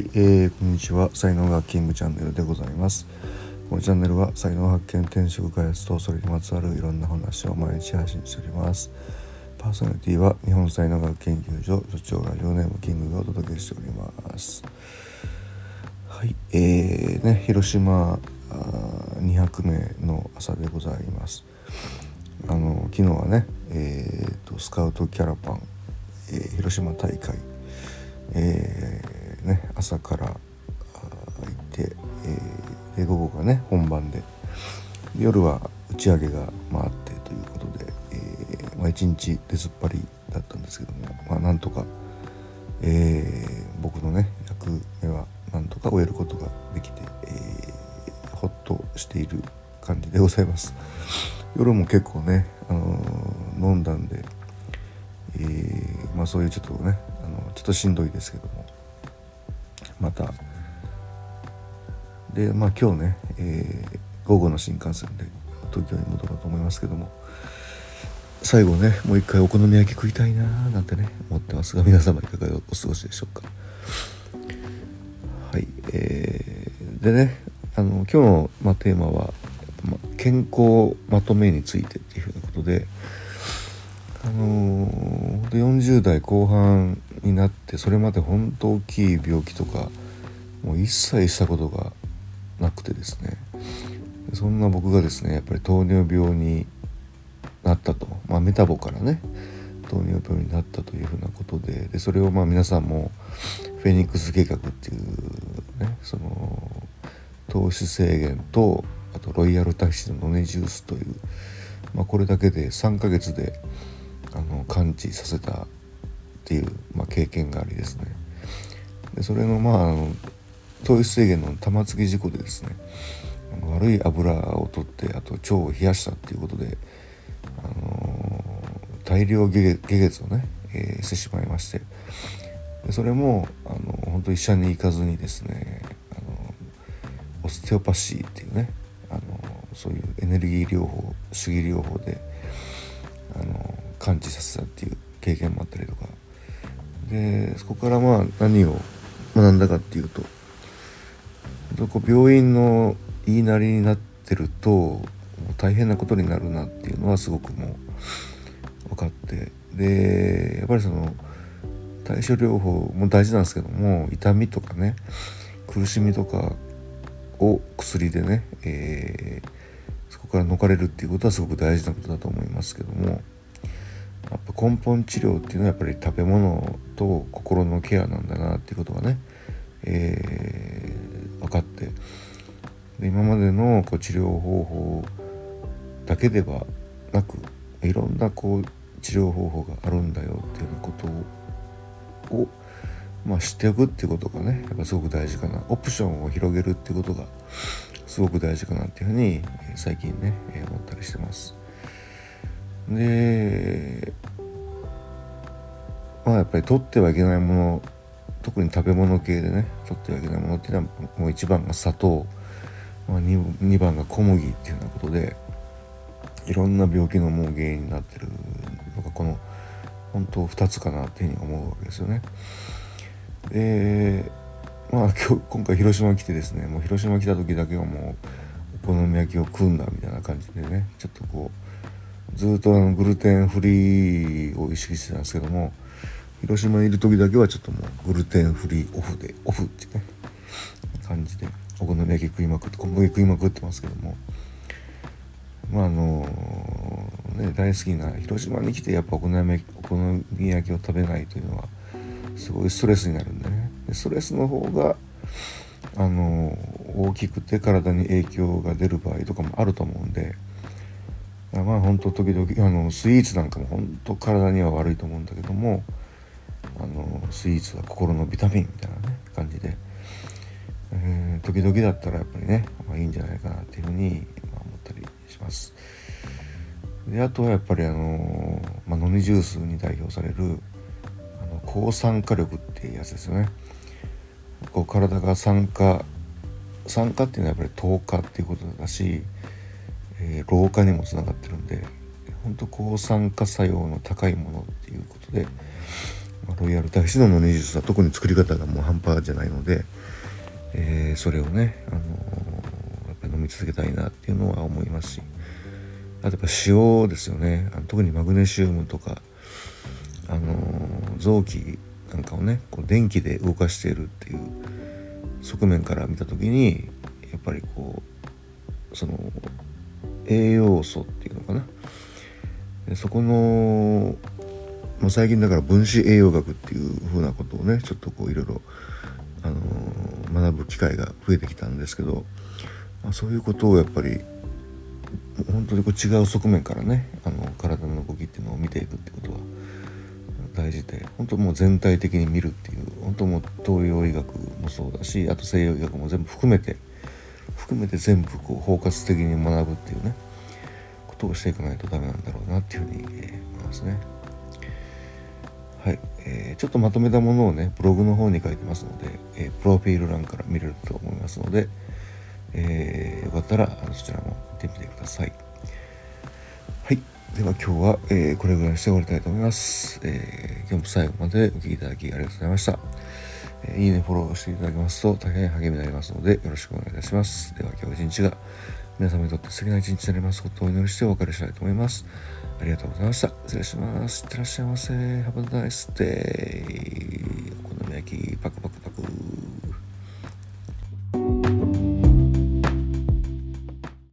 い、えー、こんにちは。才能学キングチャンネルでございます。このチャンネルは才能発見転職開発とそれにまつわるいろんな話を毎日配信しております。パーソナリティは日本才能学研究所所長ラジオネームキングがお届けしております。はいえーね広島2泊目の朝でございます。あの昨日はね、えーと、スカウトキャラパン、えー、広島大会、えー、ね、朝から行って、えー、で午後がね本番で夜は打ち上げが回ってということで、えーまあ、日出ずっぱりだったんですけども、まあ、なんとか、えー、僕のね役目はなんとか終えることができて、えー、ほっとしている感じでございます。夜も結構ね、あのー、飲んだんで、えー、まあ、そういうちょっとねあのちょっとしんどいですけどもまた。でまあ今日ね、えー、午後の新幹線で東京に戻ろうと思いますけども最後ねもう一回お好み焼き食いたいなーなんてね思ってますが皆様いかがお過ごしでしょうか。はいえー、でねあの今日の、ま、テーマはま、健康まとめについてっていうふうなことで、あのー、40代後半になってそれまで本当大きい病気とかもう一切したことがなくてですね。そんな僕がですねやっぱり糖尿病になったと、まあ、メタボからね糖尿病になったというふうなことで。でそれをまあ皆さんもフェニックス計画っていうねその糖質制限とあとロイヤルタクシーのノネジュースという、まあ、これだけで3ヶ月であの完治させたっていう、まあ、経験がありですね。でそれのまあの糖質制限の玉突き事故でですね悪い油を取ってあと腸を冷やしたっていうことで、あのー、大量下血をね、えー、してしまいましてでそれもあの本当医者に行かずにですねあのオステオパシーっていうねあのそういうエネルギー療法主義療法であの感知させたっていう経験もあったりとかでそこからまあ何を学んだかっていうとこ病院の言いなりになってると大変なことになるなっていうのはすごくもう分かってでやっぱりその対処療法も大事なんですけども痛みとかね苦しみとかを薬でね、えー、そこから抜かれるっていうことはすごく大事なことだと思いますけども根本治療っていうのはやっぱり食べ物と心のケアなんだなっていうことがね、えー、分かって。で今までのこう治療方法だけではなくいろんなこう治療方法があるんだよっていうようなことをまあ、知っておくっていうことがねやっぱすごく大事かな。オプションを広げるっていうことがすごく大事かなっていうふうに最近ね思ったりしてます。でまあやっぱり取ってはいけないもの特に食べ物系でね取ってはいけないものっていうのはもう1番が砂糖、まあ2、2, 番が小麦っていうようなことでいろんな病気のもう原因になってるのがこの本当2つかなっていうふうに思うわけですよね。でまあ今日今回広島来てですねもう広島来た時だけはもうお好み焼きを食うんだみたいな感じでねちょっとこうずっとあのグルテンフリーを意識してたんですけども広島にいる時だけはちょっともうグルテンフリーオフでオフってね感じでお好み焼き食いまくって小麦食いまくってますけどもまああのね大好きな広島に来てやっぱお好み焼きを食べないというのはすごいストレスになるんでね。でストレスの方があの大きくて体に影響が出る場合とかもあると思うんでまあ本当時々あのスイーツなんかも本当体には悪いと思うんだけどもあのスイーツは心のビタミンみたいなね感じで、えー、時々だったらやっぱりね、まあ、いいんじゃないかなっていうふうに、まあ、思ったりします。であとはやっぱりあの、まあ、飲みジュースに代表されるあの抗酸化力っていうやつですよねこう体が酸化酸化っていうのはやっぱり糖化っていうことだし、え、老化にもつながってるんで本当抗酸化作用の高いものっていうことでまあ、ロイヤル大使のの技術は特に作り方がもう半端じゃないので、えー、それをね、あのー、やっぱ飲み続けたいなっていうのは思いますしあとやっぱ塩ですよね。あの特にマグネシウムとか、あのー、臓器なんかをねこう電気で動かしているっていう側面から見た時にやっぱりこうその栄養素っていうのかな。そこの、ま、最近だから分子栄養学っていうふうなことをねちょっとこういろいろ、あの、学ぶ機会が増えてきたんですけど、まあ、そういうことをやっぱり本当にこう違う側面からねあの体の動きっていうのを見ていくってことは大事で本当もう全体的に見るっていう本当もう東洋医学もそうだしあと西洋医学も全部含めて含めて全部こう包括的に学ぶっていうねことをしていかないとダメなんだろうなっていうふうに、思いますね。はい、えー、ちょっとまとめたものをねブログの方に書いてますので、えー、プロフィール欄から見れると思いますので、えー、よかったらそちらも見てみてください。はいでは今日は、えー、これぐらいにして終わりたいと思います。えー、今日も最後までお聴きいただきありがとうございました。いいね、フォローしていただけますと大変励みになりますのでよろしくお願いいたします。では今日一日が皆様にとって素敵な一日になりますことをお祈りしてお別れしたいと思います。ありがとうございました。失礼します。いってらっしゃいませ。Have a nice day. お好み焼きパクパク